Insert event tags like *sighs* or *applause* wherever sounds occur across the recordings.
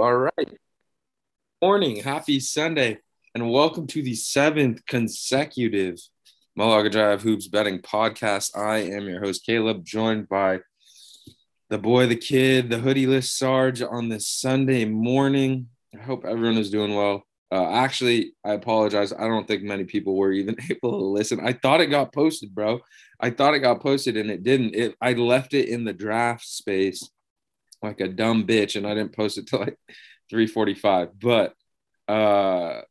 All right. Morning. Happy Sunday. And welcome to the seventh consecutive Malaga Drive Hoops Betting Podcast. I am your host, Caleb, joined by the boy, the kid, the hoodieless Sarge on this Sunday morning. I hope everyone is doing well. Uh, actually, I apologize. I don't think many people were even *laughs* able to listen. I thought it got posted, bro. I thought it got posted and it didn't. It I left it in the draft space like a dumb bitch, and I didn't post it till like 3:45. But uh,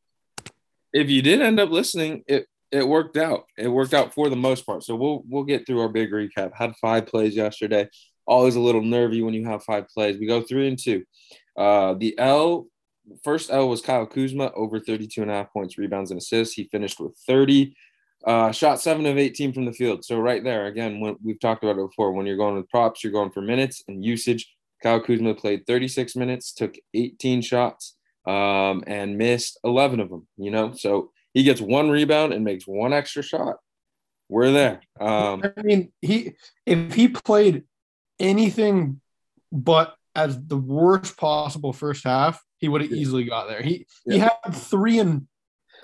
if you did end up listening, it it worked out. It worked out for the most part. So we'll we'll get through our big recap. Had five plays yesterday. Always a little nervy when you have five plays. We go three and two. Uh, the L first L was Kyle Kuzma over 32 and a half points, rebounds, and assists. He finished with 30. Uh, shot seven of 18 from the field. So right there, again, when we've talked about it before, when you're going with props, you're going for minutes and usage. Kyle Kuzma played 36 minutes, took 18 shots, um, and missed 11 of them. You know, so he gets one rebound and makes one extra shot. We're there. Um, I mean, he if he played anything but as the worst possible first half, he would have easily got there. He yeah. he had three and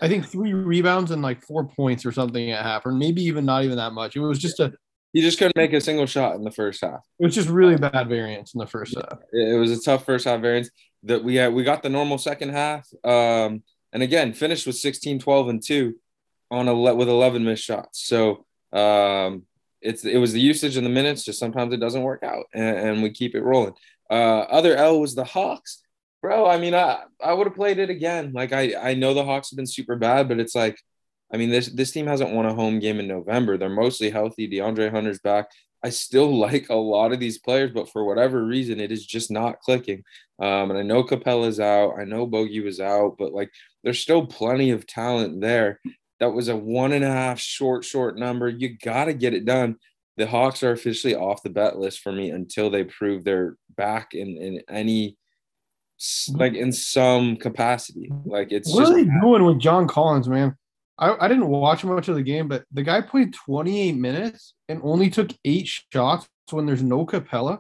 I think three rebounds and like four points or something at half, or maybe even not even that much. It was just a he just couldn't make a single shot in the first half. It was just really bad variance in the first half. It was a tough first half variance that we had. We got the normal second half. Um, and again, finished with 16, 12, and two on a with 11 missed shots. So um, it's it was the usage in the minutes. Just sometimes it doesn't work out, and, and we keep it rolling. Uh, other L was the Hawks, bro. I mean, I I would have played it again. Like I I know the Hawks have been super bad, but it's like I mean, this this team hasn't won a home game in November. They're mostly healthy. De'Andre Hunter's back. I still *laughs* like a lot of these players, but for whatever reason, it is just not clicking. Um, and I know Capela's out. I know Bogey was out, but like there's still plenty of talent there. That was a one and a half short, short number. You got to get it done. The Hawks are officially off the bet list for me until they prove they're back in, in any like in some capacity. Like it's what just are they doing with John Collins, man? I, I didn't watch much of the game, but the guy played 28 minutes and only took eight shots when there's no Capela.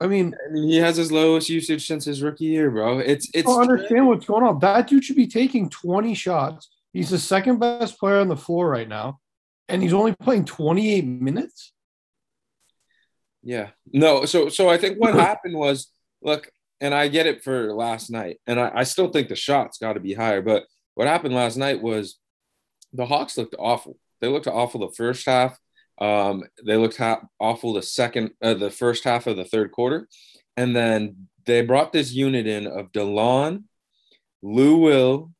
I mean, he has his lowest usage since his rookie year, bro. It's it's. I don't understand what's going on. That dude should be taking 20 shots. He's the second best player on the floor right now, and he's only playing 28 minutes. Yeah, no. So so I think what happened was look, and I get it for last night, and I, I still think the shots got to be higher, but what happened last night was the Hawks looked awful. They looked awful the first half. Um, they looked ha- awful the second, uh, the first half of the third quarter, and then they brought this unit in of Delon, Lou Will,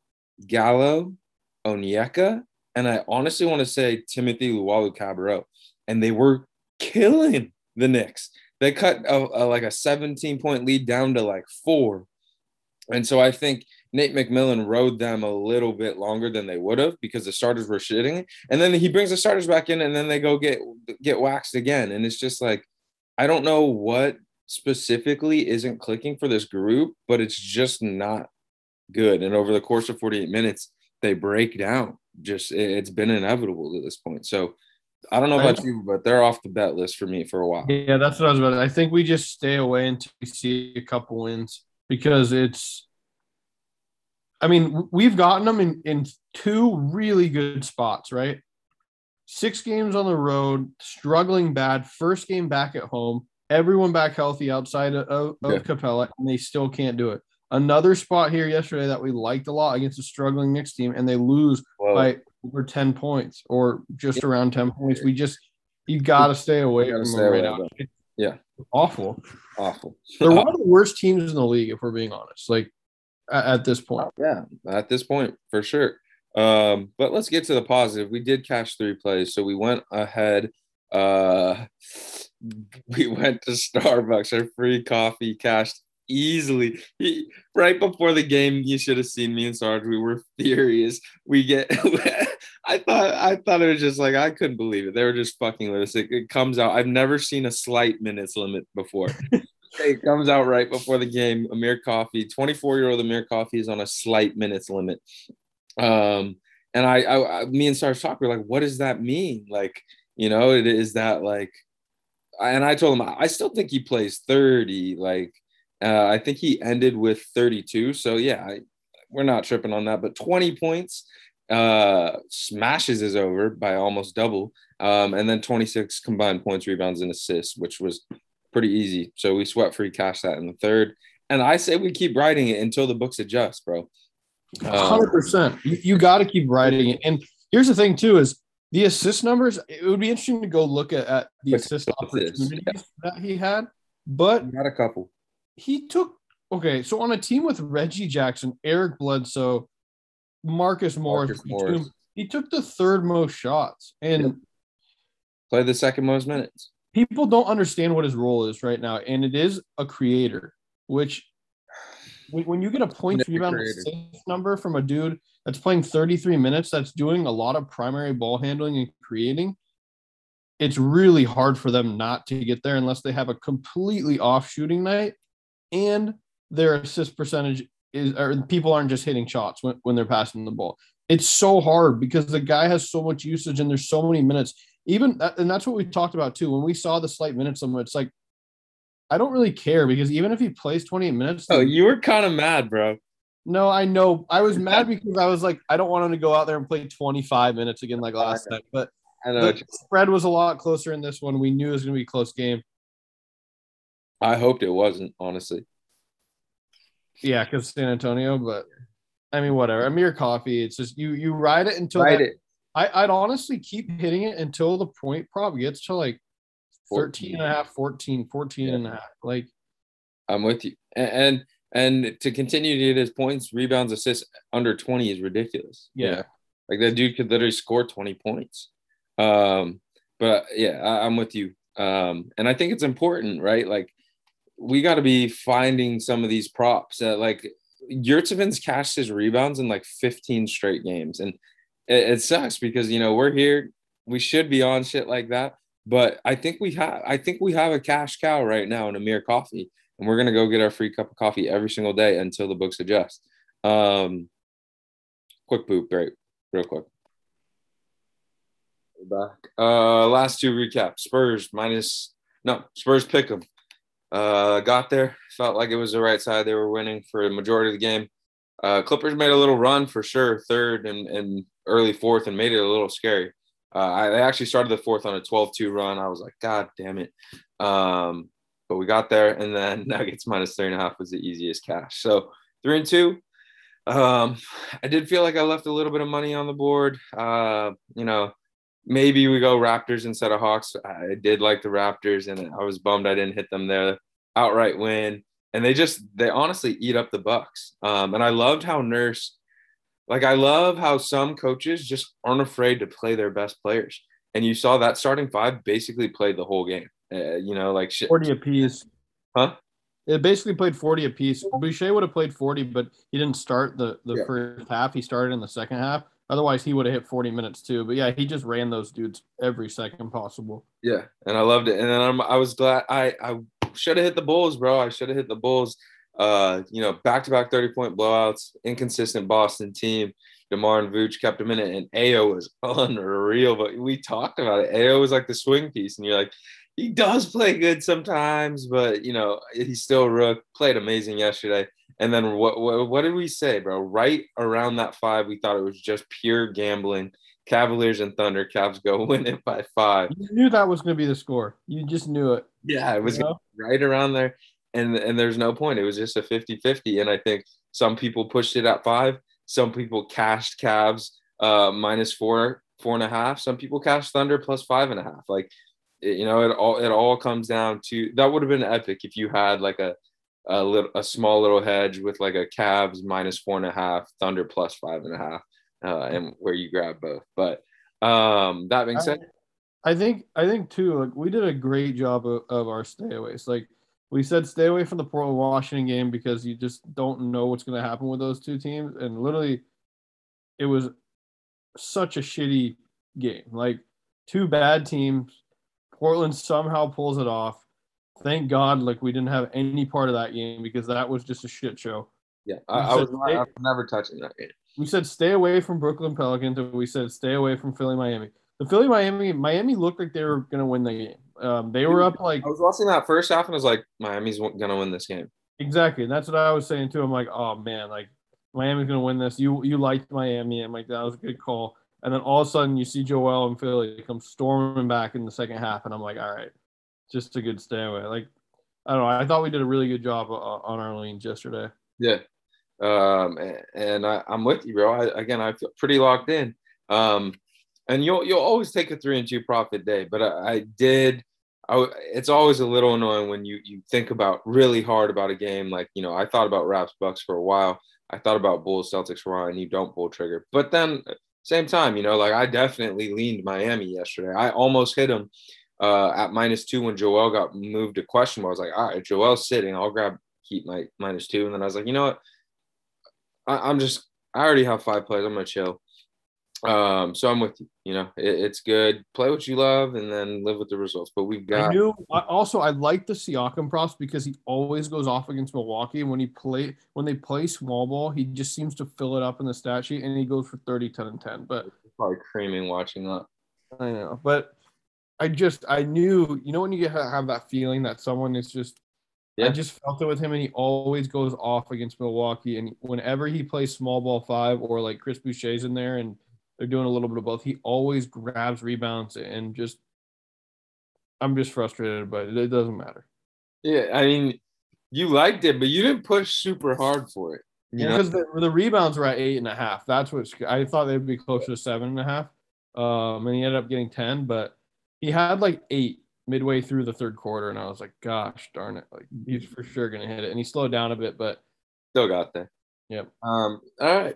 Gallo, Onyeka, and I honestly want to say Timothy Luwawu-Cabarrot, and they were killing the Knicks. They cut a, a, like a 17 point lead down to like four, and so I think Nate McMillan rode them a little bit longer than they would have because the starters were shitting. And then he brings the starters back in and then they go get get waxed again. And it's just like, I don't know what specifically isn't clicking for this group, but it's just not good. And over the course of 48 minutes, they break down. Just it's been inevitable to this point. So I don't know about you, but they're off the bet list for me for a while. Yeah, that's what I was about. I think we just stay away until we see a couple wins because it's I mean, we've gotten them in, in two really good spots, right? Six games on the road, struggling bad. First game back at home, everyone back healthy outside of, of yeah. Capela, and they still can't do it. Another spot here yesterday that we liked a lot against a struggling Knicks team, and they lose Whoa. by over 10 points or just yeah. around 10 points. We just, you got to stay away from them right now. Yeah. Awful. Awful. They're *laughs* one of the worst teams in the league, if we're being honest. Like, at this point. Yeah, at this point for sure. Um, but let's get to the positive. We did cash three plays, so we went ahead. Uh, *laughs* we went to Starbucks. Our free coffee cashed easily. He, right before the game, you should have seen me and Sarge. We were furious. We get. *laughs* I thought I thought it was just like I couldn't believe it. They were just fucking with us. It, it comes out. I've never seen a slight minutes limit before. *laughs* it comes out right before the game. Amir Coffey, 24 year old Amir Coffey is on a slight minutes limit. Um, and I, I, I me and Sarge talk, we're like, what does that mean? Like, you know, it is that like, and I told him I still think he plays 30. Like, Uh, I think he ended with 32. So yeah, I, we're not tripping on that. But 20 points, uh, smashes is over by almost double, um, and then 26 combined points, rebounds, and assists, which was pretty easy. So we sweat free cash that in the third. And I say we keep writing it until the books adjust, bro. Um, hundred percent. You, you got to keep writing it. And here's the thing too: is the assist numbers. It would be interesting to go look at, at the assist opportunities yeah. that he had. But he had a couple. He took okay. So on a team with Reggie Jackson, Eric Bledsoe, Marcus Morris, Marcus Morris. he took the third most shots and yep. played the second most minutes. People don't understand what his role is right now, and it is a creator, which when you get a point rebound number from a dude that's playing 33 minutes, that's doing a lot of primary ball handling and creating, it's really hard for them not to get there unless they have a completely off shooting night and their assist percentage is or people aren't just hitting shots when, when they're passing the ball. It's so hard because the guy has so much usage and there's so many minutes. Even and that's what we talked about too. When we saw the slight minutes him, it's like I don't really care because even if he plays 28 minutes. Oh, you were kind of mad, bro. No, I know. I was *laughs* mad because I was like, I don't want him to go out there and play 25 minutes again like last night. But the spread was a lot closer in this one. We knew it was going to be a close game. I hoped it wasn't, honestly. Yeah, because San Antonio, but I mean, whatever. Amir Coffey. it's just you you ride it until ride that, it. I, I'd honestly keep hitting it until the point prop gets to like 13 and a half, 14, 14 yeah. and a half. Like I'm with you. And, and and to continue to get his points, rebounds, assists under 20 is ridiculous. Yeah. Like that dude could literally score 20 points. Um, but yeah, I, I'm with you. Um, and I think it's important, right? Like we got to be finding some of these props that like Yurtseven's cashed his rebounds in like 15 straight games. And it, it sucks because, you know, we're here, we should be on shit like that but I think we have I think we have a cash cow right now in Amir Coffey, and we're gonna go get our free cup of coffee every single day until the books adjust. Um, quick poop, great, real quick. Back. Uh, last two recap. Spurs minus no Spurs pick them. Uh, got there, felt like it was the right side. They were winning for the majority of the game. Uh, Clippers made a little run for sure, third and, and early fourth, and made it a little scary. Uh, I actually started the fourth on a 12-2 run. I was like, God damn it. Um, but we got there, and then *laughs* Nuggets minus three and a half was the easiest cash. So three and two. Um, I did feel like I left a little bit of money on the board. Uh, you know, maybe we go Raptors instead of Hawks. I did like the Raptors, and I was bummed I didn't hit them there. Outright win, and they just they honestly eat up the Bucks. Um, and I loved how Nurse like I love how some coaches just aren't afraid to play their best players, and you saw that starting five basically played the whole game. Uh, you know, like shit. forty apiece. Huh? It basically played 40 apiece. Boucher would have played 40, but he didn't start the, the yeah. first half. He started in the second half. Otherwise, he would have hit 40 minutes too. But yeah, he just ran those dudes every second possible. Yeah, and I loved it. And then I'm, I was glad I, I should have hit the Bulls, bro. I should have hit the Bulls. Uh, you know, back to back 30 point blowouts, inconsistent Boston team. DeMar and Vooch kept him in it, and Ayo was *laughs* unreal. But we talked about it. Ayo was like the swing piece, and you're like, he does play good sometimes, but you know, he's still rook. Played amazing yesterday. And then what, what what did we say, bro? Right around that five, we thought it was just pure gambling. Cavaliers and Thunder, Cavs go *laughs* win it by five. You knew that was going to be the score. You just knew it. Yeah, it was you know? right around there and and there's no point. It was just a 50-50. And I think some people pushed it at five. Some people cashed Cavs uh, minus four, four and a half. Some people cashed Thunder plus five and a half. Like you know, it all it all comes down to that would have been epic if you had like a a little a small little hedge with like a Cavs minus four and a half, Thunder plus five and a half, uh, and where you grab both. But um, that being said, I, think I think too, like we did a great job of, of our stayaways. Like we said stay away from the Portland Washington game because you just don't know what's going to happen with those two teams. And literally, it was such a shitty game. Like two bad teams. Portland somehow pulls it off. Thank God, like we didn't have any part of that game because that was just a shit show. Yeah, I, I was, I was never touching that game. We said stay away from Brooklyn Pelicans, and we said stay away from Philly Miami. The Philly Miami Miami looked like they were going to win the game. Um, they were up like I was watching that first half and I was like, Miami's gonna win this game. Exactly, and that's what I was saying too. I'm like, oh man, like Miami's gonna win this. You you liked Miami. I'm like, that was a good call. And then all of a sudden, you see Joel and Philly come storming back in the second half, and I'm like, all right, just a good stay away. Like, I don't know. I thought we did a really good job on our leans yesterday. Yeah, um, and I, am with you, bro. I, again, I feel pretty locked in. Um, and you'll you'll always take a three and two profit day, but I, I did. I, it's always a little annoying when you you think about really hard about a game. Like you know, I thought about Raps Bucks for a while. I thought about Bulls Celtics for a while, and you don't pull trigger. But then same time, you know, like I definitely leaned Miami yesterday. I almost hit them uh, at minus two when Joel got moved to question. mark. I was like, all right, Joel's sitting. I'll grab keep my minus two, and then I was like, you know what? I, am just I already have five plays. I'm gonna chill. Um, so I'm with you. You know, it, it's good. Play what you love, and then live with the results. But we've got. I knew. Also, I like the Siakam props because he always goes off against Milwaukee. And when he play, when they play small ball, he just seems to fill it up in the stat sheet, and he goes for 30, 10, and 10. But probably creaming watching that. I know, but I just I knew. You know, when you get have that feeling that someone is just yeah. I just felt it with him, and he always goes off against Milwaukee. And whenever he plays small ball five or like Chris Boucher's in there and they're doing a little bit of both, he always grabs rebounds and just. I'm just frustrated, but it doesn't matter. Yeah, I mean, you liked it, but you didn't push super hard for it. You because the, the rebounds were at eight and a half. That's what I thought they'd be closer to seven and a half. Um, and he ended up getting ten, but he had like eight midway through the third quarter, and I was like, "Gosh darn it! Like he's for sure gonna hit it." And he slowed down a bit, but still got there. Yep. Um. All right.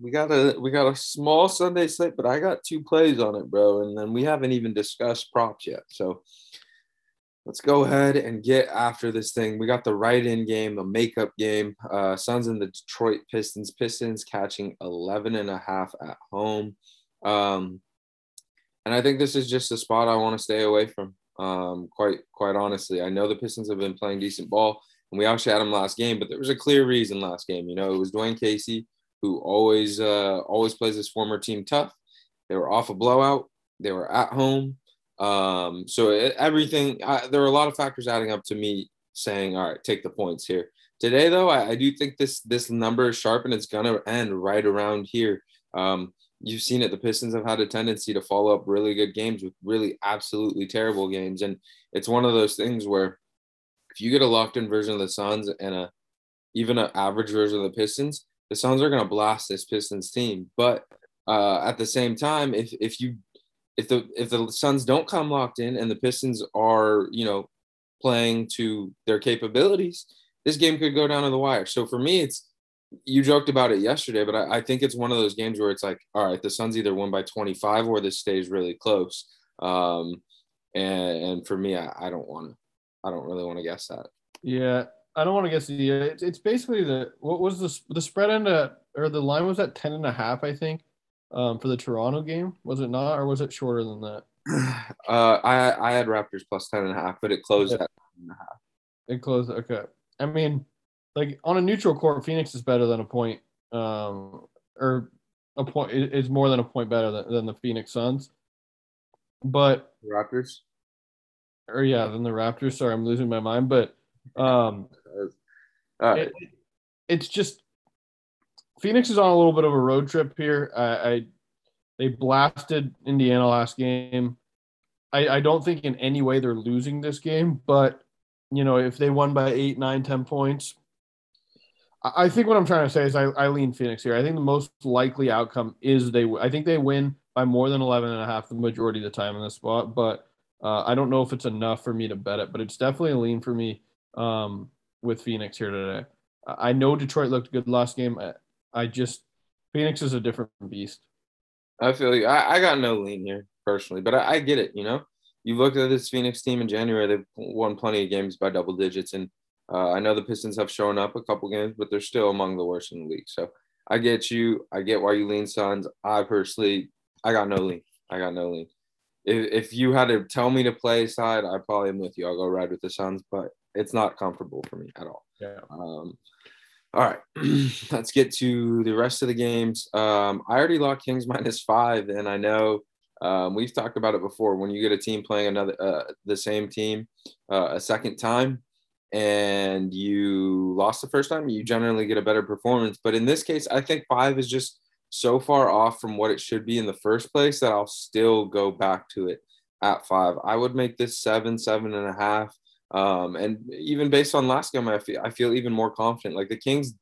We got a we got a small Sunday slate, but I got two plays on it, bro. And then we haven't even discussed props yet. So let's go ahead and get after this thing. We got the right in game, a makeup game. Uh, Suns and the Detroit Pistons. Pistons catching 11 and a half at home. Um, and I think this is just a spot I want to stay away from. Um, quite quite honestly, I know the Pistons have been playing decent ball, and we actually had them last game, but there was a clear reason last game. You know, it was Dwane Casey who always uh, always plays his former team tough. They were off a blowout. They were at home. Um, so it, everything I, there were a lot of factors adding up to me saying, all right, take the points here. Today, though, I, I do think this this number is sharp and it's gonna end right around here. Um, you've seen it. The Pistons have had a tendency to follow up really good games with really absolutely terrible games. And it's one of those things where if you get a locked in version of the Suns and a even an average version of the Pistons, the Suns are going to blast this Pistons team. But uh, at the same time, if if you if the if the Suns don't come locked in and the Pistons are you know playing to their capabilities, this game could go down to the wire. So for me, it's you joked about it yesterday, but I, I, think it's one of those games where it's like, all right, the Suns either win by 25 or this stays really close. Um, and, and for me, I, I don't want to, I don't really want to guess that. Yeah, I don't want to guess the. It's, it's basically the what was the the spread end at or the line was at 10 and a half, I think, um, for the Toronto game. Was it not, or was it shorter than that? *sighs* Uh, I I had Raptors plus 10 and a half, but it closed yeah. at 10 and a half. It closed. Okay. I mean, like on a neutral court, Phoenix is better than a point, um, or a point is more than a point better than, than the Phoenix Suns. But Raptors, or yeah, than the Raptors. Sorry, I'm losing my mind, but um, it, it's just Phoenix is on a little bit of a road trip here. I, I they blasted Indiana last game. I, I don't think in any way they're losing this game, but you know, if they won by eight, nine, ten points, I think what I'm trying to say is I, I lean Phoenix here. I think the most likely outcome is they. I think they win by more than 11 and a half the majority of the time in this spot, but uh, I don't know if it's enough for me to bet it. But it's definitely a lean for me um, with Phoenix here today. I know Detroit looked good last game. I, I just Phoenix is a different beast. I feel you. I, I got no lean here personally, but I, I get it. You know, you looked at this Phoenix team in January; they've won plenty of games by double digits, and uh, I know the Pistons have shown up a couple games, but they're still among the worst in the league. So I get you. I get why you lean Suns. I personally, I got no lean. I got no lean. If, if you had to tell me to play side, I probably am with you. I'll go ride with the Suns, but it's not comfortable for me at all. Yeah. Um, all right, *clears throat* let's get to the rest of the games. Um, I already locked Kings *laughs* minus five, and I know um, we've talked about it before. When you get a team playing another uh, the same team uh, a second time, and you lost the first time, you generally get a better performance. But in this case, I think five is just so far off from what it should be in the first place that I'll still go back to it at five. I would make this seven, seven and a half. Um, and even based on last game, I feel I feel even more confident. Like the Kings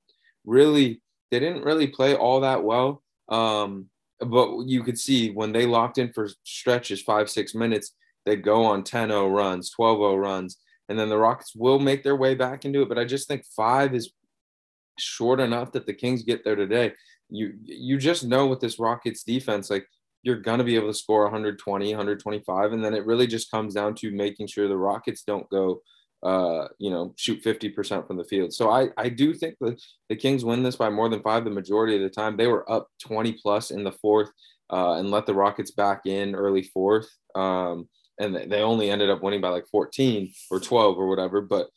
really they didn't really play all that well. Um, but you could see when they locked in for stretches, five, six minutes, they'd go on 10 0 runs, 12 0 runs, and then the Rockets will make their way back into it. But I just think five is short enough that the Kings get there today. You you just know with this Rockets defense, like you're gonna be able to score 120, 125, and then it really just comes down to making sure the Rockets don't go uh, you know, shoot 50% from the field. So I, I do think that the Kings win this by more than five the majority of the time. They were up 20 plus in the fourth uh, and let the Rockets back in early fourth. Um, and they only ended up winning by like 14 or 12 or whatever. But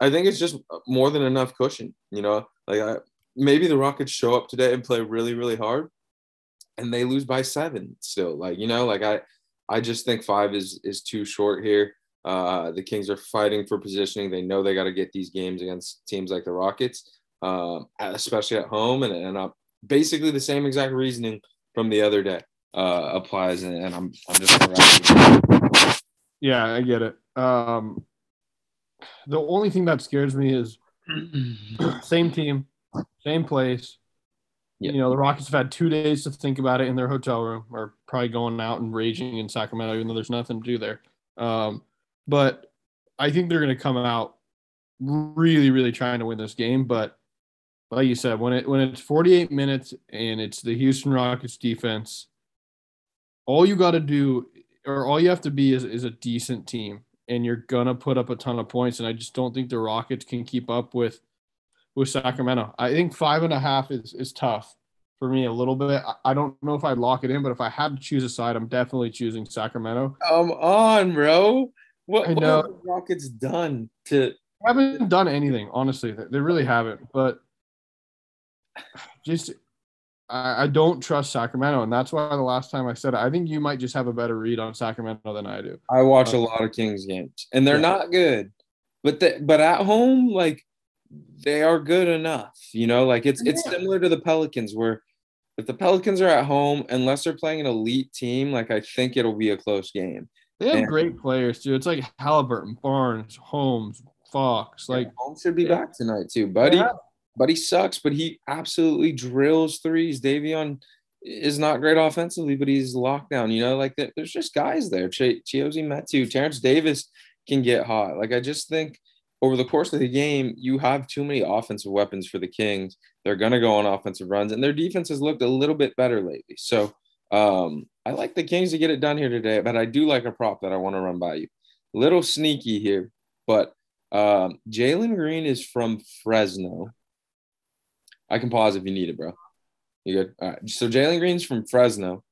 I think it's just more than enough cushion, you know, like I, maybe the Rockets show up today and play really, really hard and they lose by seven still. Like, you know, like I, I just think five is, is too short here. Uh, the Kings are fighting for positioning. They know they got to get these games against teams like the Rockets, uh, especially at home. And, and uh, basically the same exact reasoning from the other day uh, applies. And, and, I'm, I'm just Yeah, I get it. Um, the only thing that scares me is *clears throat* same team, same place. You know, the Rockets have had two days to think about it in their hotel room, or probably going out and raging in Sacramento, even though there's nothing to do there. Um, but I think they're going to come out really, really trying to win this game. But like you said, when it when it's 48 minutes and it's the Houston Rockets defense, all you got to do or all you have to be is, is a decent team and you're gonna put up a ton of points. And I just don't think the Rockets can keep up with with Sacramento. I think five and a half is is tough for me a little bit. I don't know if I'd lock it in, but if I had to choose a side, I'm definitely choosing Sacramento. Come on, bro. What, I know. what have the Rockets done to haven't done anything, honestly. They really haven't. But just I, I, don't trust Sacramento, and that's why the last time I said it, I think you might just have a better read on Sacramento than I do. I watch uh, a lot of Kings games, and they're yeah. not good, but the, but at home, like they are good enough. You know, like it's yeah. it's similar to the Pelicans, where if the Pelicans are at home, unless they're playing an elite team, like I think it'll be a close game. They have and, great players too. It's like Halliburton, Barnes, Holmes, Fox. Like Holmes should be yeah. back tonight too, buddy. Yeah. Buddy sucks, but he absolutely drills threes. Davion is not great offensively, but he's lockdown. You know, like there's just guys there. Ch- Chimezie Metu, Terence Davis can get hot. Like I just think over the course of the game, you have too many offensive weapons for the Kings. They're gonna go on offensive runs, and their defense has looked a little bit better lately. So um, I like the Kings to get it done here today, but I do like a prop that I want to run by you. Little sneaky here, but um, Jalen Green is from Fresno. I can pause if you need it, bro. You good? All right. So Jalen Green's from Fresno,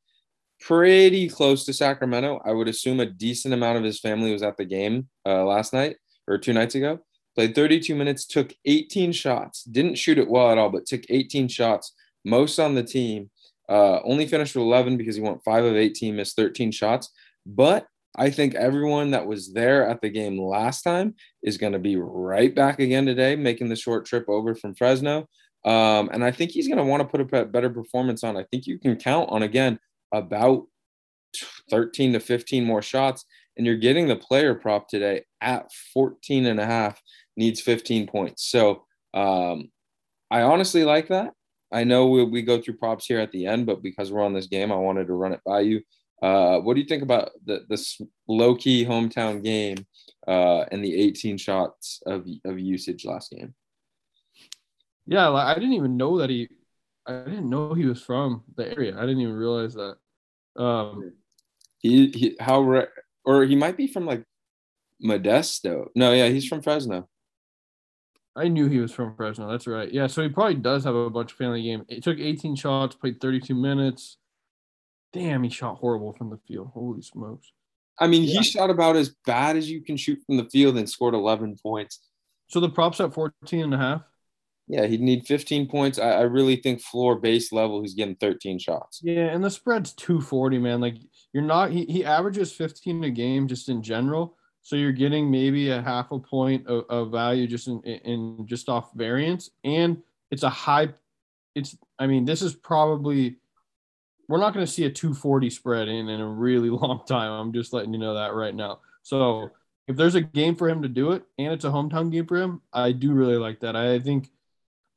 pretty close to Sacramento. I would assume a decent amount of his family was at the game uh, last night or two nights ago. Played 32 minutes, took 18 shots. Didn't shoot it well at all, but took 18 shots, most on the team. Uh, only finished with 11 because he went five of 18, missed 13 shots. But I think everyone that was there at the game last time is going to be right back again today, making the short trip over from Fresno. Um, and I think he's going to want to put a better performance on. I think you can count on, again, about 13 to 15 more shots. And you're getting the player prop today at 14 and a half, needs 15 points. So um, I honestly like that. I know we, we go through props here at the end, but because we're on this game, I wanted to run it by you. Uh, what do you think about the this low key hometown game uh, and the 18 shots of of usage last game? Yeah, like, I didn't even know that he. I didn't know he was from the area. I didn't even realize that. Um, he, he how re- or he might be from like Modesto. No, yeah, he's from Fresno. I knew he was from Fresno. That's right. Yeah, so he probably does have a bunch of family game. It took 18 shots, played 32 minutes. Damn, he shot horrible from the field. Holy smokes. I mean, yeah. he shot about as bad as you can shoot from the field and scored 11 points. So the props at 14 and a half? Yeah, he'd need 15 points. I, I really think floor base level, he's getting 13 shots. Yeah, and the spread's 240, man. Like, you're not, he, he averages 15 a game just in general. So you're getting maybe a half a point of, of value just in, in just off variance. And it's a high, it's, I mean, this is probably, we're not going to see a 240 spread in in a really *laughs* long time. I'm just letting you know that right now. So if there's a game for him to do it and it's a hometown game for him, I do really like that. I think,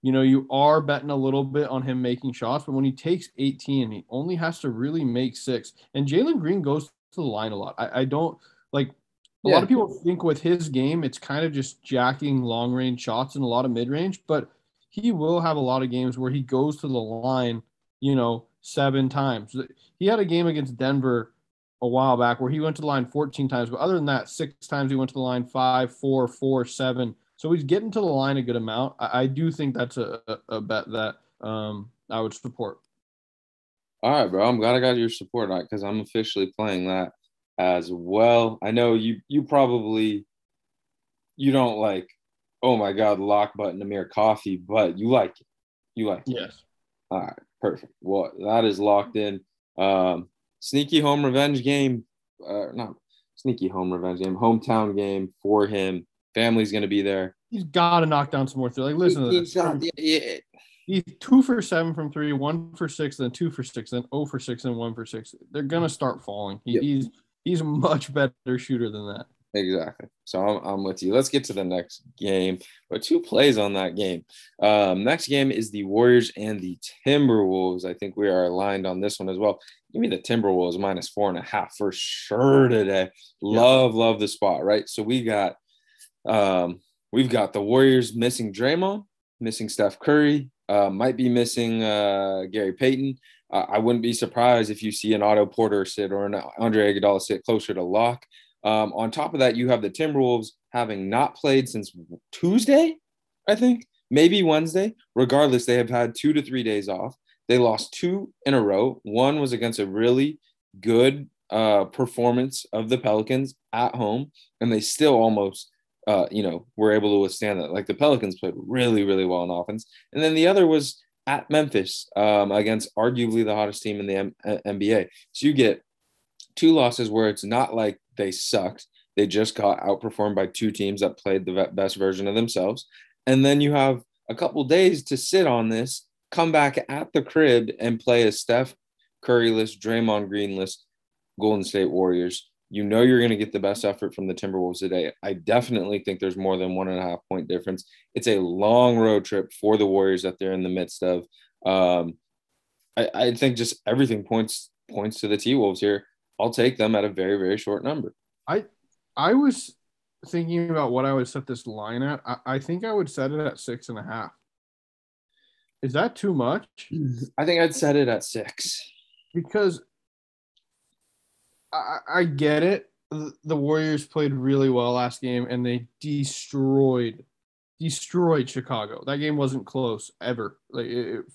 you know, you are betting a little bit on him making shots, but when he takes 18, he only has to really make six. And Jalen Green goes to the line a lot. I, I don't like a yeah. lot of people think with his game, it's kind of just jacking long range shots and a lot of mid range, but he will have a lot of games where he goes to the line, you know, seven times. He had a game against Denver a while back where he went to the line 14 times, but other than that, six times he went to the line five, four, four, seven. So he's getting to the line a good amount. I, I do think that's a, a, bet that um, I would support. All right, bro. I'm glad I got your support because I'm officially playing that as well. I know you you probably you don't like, oh my god, lock button Amir Coffey, but you like it. You like it. Yes. All right, perfect. Well, that is locked in. Um, sneaky home revenge game, uh, not sneaky home revenge game, hometown game for him. Family's gonna be there. He's got to knock down some more. three. Like, listen to this. yeah, yeah. He's two for seven from three, one for six, then two for six, then oh for six, and one for six. They're gonna start falling. He, yep. He's he's a much better shooter than that. Exactly. So I'm, I'm with you. Let's get to the next game. But two plays on that game. Um, next game is the Warriors and the Timberwolves. I think we are aligned on this one as well. Give me the Timberwolves minus four and a half for sure today. Love, yeah. love the spot, right? So we got um, we've got the Warriors missing Draymond, missing Steph Curry, uh, might be missing uh, Gary Payton. Uh, I wouldn't be surprised if you see an Otto Porter sit or an Andre Iguodala sit closer to lock. Um, on top of that, you have the Timberwolves having not played since Tuesday, I think, maybe Wednesday. Regardless, they have had two to three days off. They lost two in a row. One was against a really good uh, performance of the Pelicans at home, and they still almost, uh, you know, were able to withstand that. Like the Pelicans played really, really well in offense, and then the other was at Memphis um, against arguably the hottest team in the M- NBA. So you get two losses where it's not like they sucked. They just got outperformed by two teams that played the best version of themselves. And then you have a couple days to sit on this, come back at the crib and play a Steph Curryless, Draymond Greenless Golden State Warriors you know you're going to get the best effort from the Timberwolves today. I definitely think there's more than one and a half point difference. It's a long road trip for the Warriors that they're in the midst of. Um, I, I think just everything points points to the T Wolves here. I'll take them at a very very short number. I I was thinking about what I would set this line at. I, I think I would set it at six and a half. Is that too much? I think I'd set it at six because I, I get it. The Warriors played really well last game and they destroyed destroyed Chicago. That game wasn't close ever. Like it,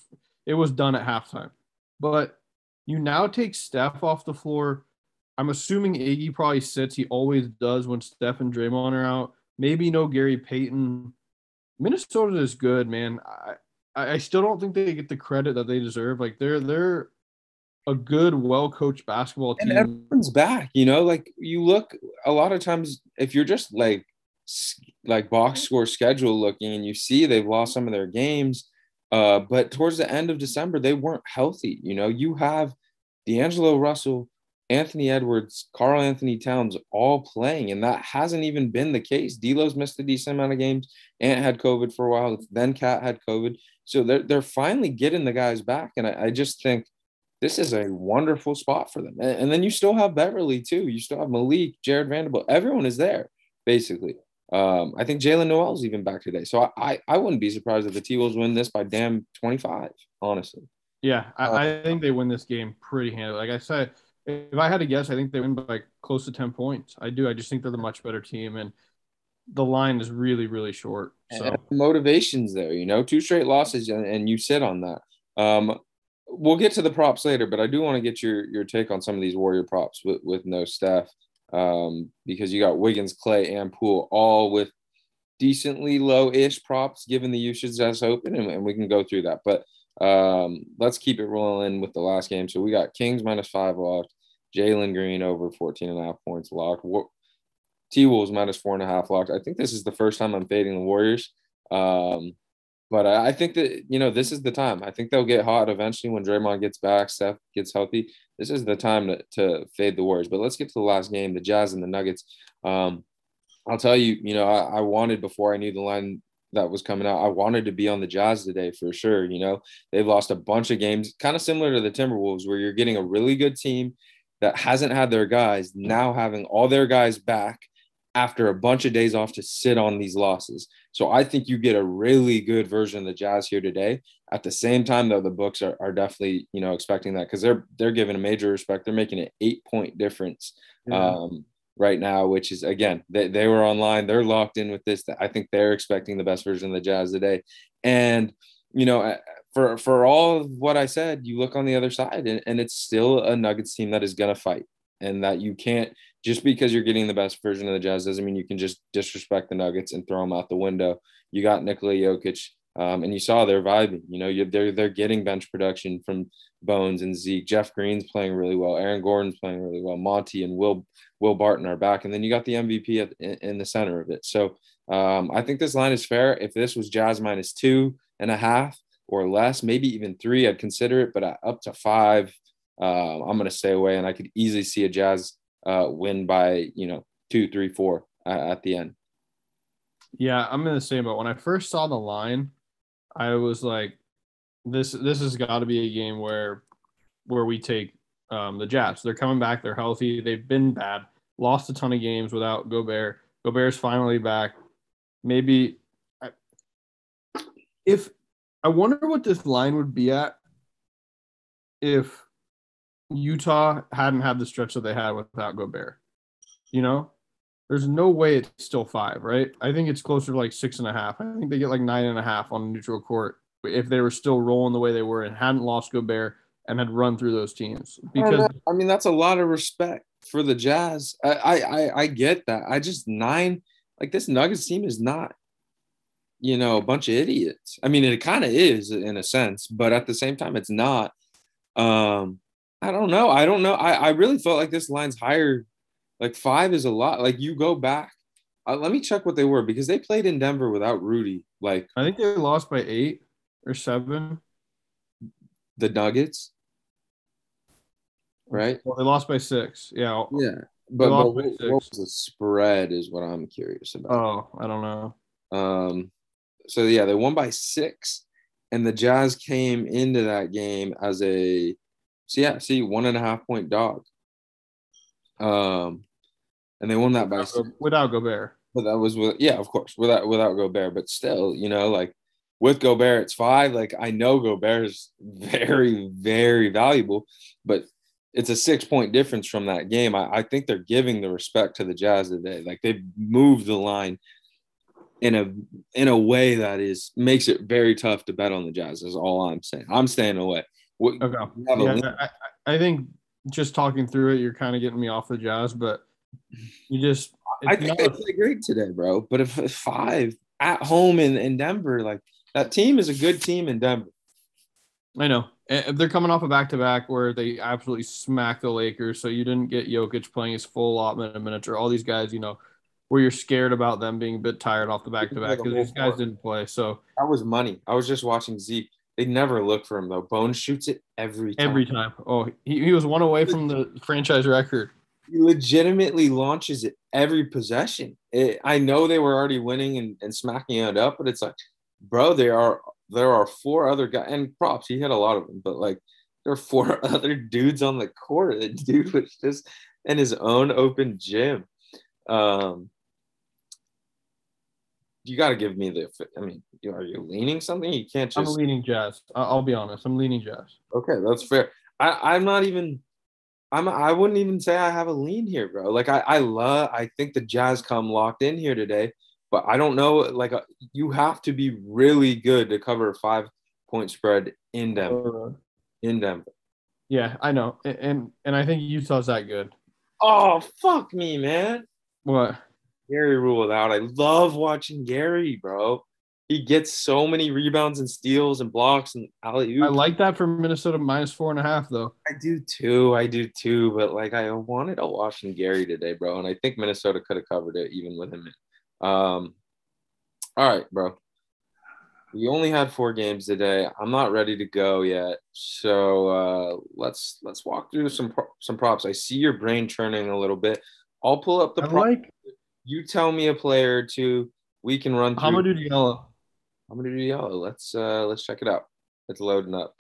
it was done at halftime. But you now take Steph off the floor. I'm assuming Iggy probably sits. He always does when Steph and Draymond are out. Maybe no Gary Payton. Minnesota is good, man. I I still don't think they get the credit that they deserve. Like they're they're a good, well coached basketball team. And everyone's back, you know, like you look a lot of times if you're just like like box score schedule looking and you see they've lost some of their games. Uh, but towards the end of December, they weren't healthy. You know, you have D'Angelo Russell, Anthony Edwards, Karl-Anthony Towns all playing, and that hasn't even been the case. D'Lo's missed a decent amount of games. Ant had COVID for a while. Then Cat had COVID. So they're they're finally getting the guys back, and I, I just think this is a wonderful spot for them. And, and, then you still have Beverley too. You still have Malik, Jarred Vanderbilt. Everyone is there basically. Um, I think Jaylen Nowell's even back today. So I, I, I wouldn't be surprised if the T Wolves win this by damn 25, honestly. Yeah, I, uh, I, think they win this game pretty handily. Like I said, if I had to guess, I think they win by close to 10 points. I do. I just think they're the much better team. And the line is really, really short. So motivation's there, you know, two straight losses and, and you sit on that. Um, we'll get to the props later, but I do want to get your your take on some of these Warrior props with, with no Steph um, because you got Wiggins, Clay, and Poole all with decently low-ish props given the usage that's open, and, and we can go through that. But um, let's keep it rolling with the last game. So we got Kings minus five locked, Jalen Green over 14 and a half points locked. T Wolves minus four and a half locked. I think this is the first time I'm fading the Warriors. Um, but I, think that you know this is the time. I think they'll get hot eventually when Draymond gets back, Steph gets healthy. This is the time to, to fade the Warriors. But let's get to the last game, the Jazz and the Nuggets. Um, I'll tell you, you know, I, I wanted before I knew the line that was coming out. I wanted to be on the Jazz today for sure. You know, they've lost a bunch of games, kind of similar to the Timberwolves, where you're getting a really good team that hasn't had their guys now having all their guys back after a bunch of days off to sit on these losses. So I think you get a really good version of the Jazz here today. At the same time, though, the books are, are definitely you know expecting that because they're they're giving a major respect. They're making an eight point difference yeah. um, right now, which is again they, they were online. They're locked in with this. I think they're expecting the best version of the Jazz today. And you know, for for all of what I said, you look on the other side, and, and it's still a Nuggets team that is gonna fight, and that you can't just because you're getting the best version of the Jazz doesn't mean you can just disrespect the Nuggets and throw them out the window. You got Nikola Jokic, um, and you saw they're vibing. You know, they're they're getting bench production from Bones and Zeke. Jeff Green's playing really well. Aaron Gordon's playing really well. Monte and Will Will Barton are back, and then you got the MVP at, in, in, the center of it. So um, I think this line is fair. If this was Jazz minus two and a half or less, maybe even three, I'd consider it. But up to five, uh, I'm going to stay away, and I could easily see a Jazz uh, win by you know two, three, four uh, at the end. Yeah, I'm in the same boat. When I first saw the line, I was like, "This this has got to be a game where where we take um, the Jazz. They're coming back. They're healthy. They've been bad. Lost a ton of games without Gobert. Gobert's finally back. Maybe I, if I wonder what this line would be at if Utah hadn't had the stretch that they had without Gobert. You know, there's no way it's still five, right? I think it's closer to like six and a half. I think they get like nine and a half on a neutral court if they were still rolling the way they were and hadn't lost Gobert and had run through those teams. Because I mean, that's a lot of respect for the Jazz. I I I get that. I just nine like this Nuggets team is not, you know, a bunch of idiots. I mean, it kind of is in a sense, but at the same time, it's not. Um, I don't know. I don't know. I, I really felt like this line's higher. Like five is a lot. Like you go back. Uh, let me check what they were because they played in Denver without Rudy. Like I think they lost by eight or seven. The Nuggets, right? Well, they lost by six. Yeah. Yeah, but, but what, what, was the spread? Is what I'm curious about. Oh, I don't know. Um. So yeah, they won by six, and the Jazz came into that game as a so yeah, see, one and a half point dog. Um, and they won that by without, without Gobert. But that was with yeah, of course, without without Gobert. But still, you know, like with Gobert, it's five. Like I know Gobert is *laughs* very, very valuable, but it's a six point difference from that game. I, I think they're giving the respect to the Jazz today. Like they've moved the line in a in a way that is makes it very tough to bet on the Jazz. Is all I'm saying. I'm staying away. What, okay. Yeah, I, I think just talking through it, you're kind of getting me off the Jazz, but you just. I think not, they play great today, bro. But if, if five at home in, in Denver, like that team is a good team in Denver. I know. Eh, eh, they're coming off a back to back where they absolutely smacked the Lakers. So you didn't get Jokic playing his full allotment of minutes, or all these guys, you know, where you're scared about them being a bit tired off the back to back because these guys didn't play. So that was money. I was just watching Zeke. They never look for him though. Bones shoots it every time. Every time. Oh, he, he was one away from the franchise record. He legitimately launches it every possession. It, I know they were already winning and, and smacking it up, but it's like, bro, there are there are four other guys and props. He hit a lot of them, but like there are four *laughs* other dudes on the court. The dude was just in his own open gym. Um, you got to give me the. I mean, are you leaning something? You can't just. I'm leaning Jazz. I'll be honest. I'm leaning Jazz. Okay, that's fair. I, I'm not even. I'm. I wouldn't even say I have a lean here, bro. Like I, I love. I think the Jazz come locked in here today, but I don't know. Like a, uh, you have to be really good to cover a five point spread in Denver. Uh, in Denver. Yeah, I know, and and I think Utah's that good. Oh fuck me, man. What? Gary ruled out. I love watching Gary, bro. he gets so many rebounds and steals and blocks and alley I like that for Minnesota minus four and a half though. I do too. I do too. But like, I wanted a Washington Gary today, bro, and I think Minnesota could have covered it even with him. In. Um, all right, bro. We only had four games today. I'm not ready to go yet, so uh, let's let's walk through some pro- some props. I see your brain churning a little bit. I'll pull up the I like You tell me a player or two. We can run through. Hamidou Diallo. Do yellow. Let's uh let's check it out. It's loading up.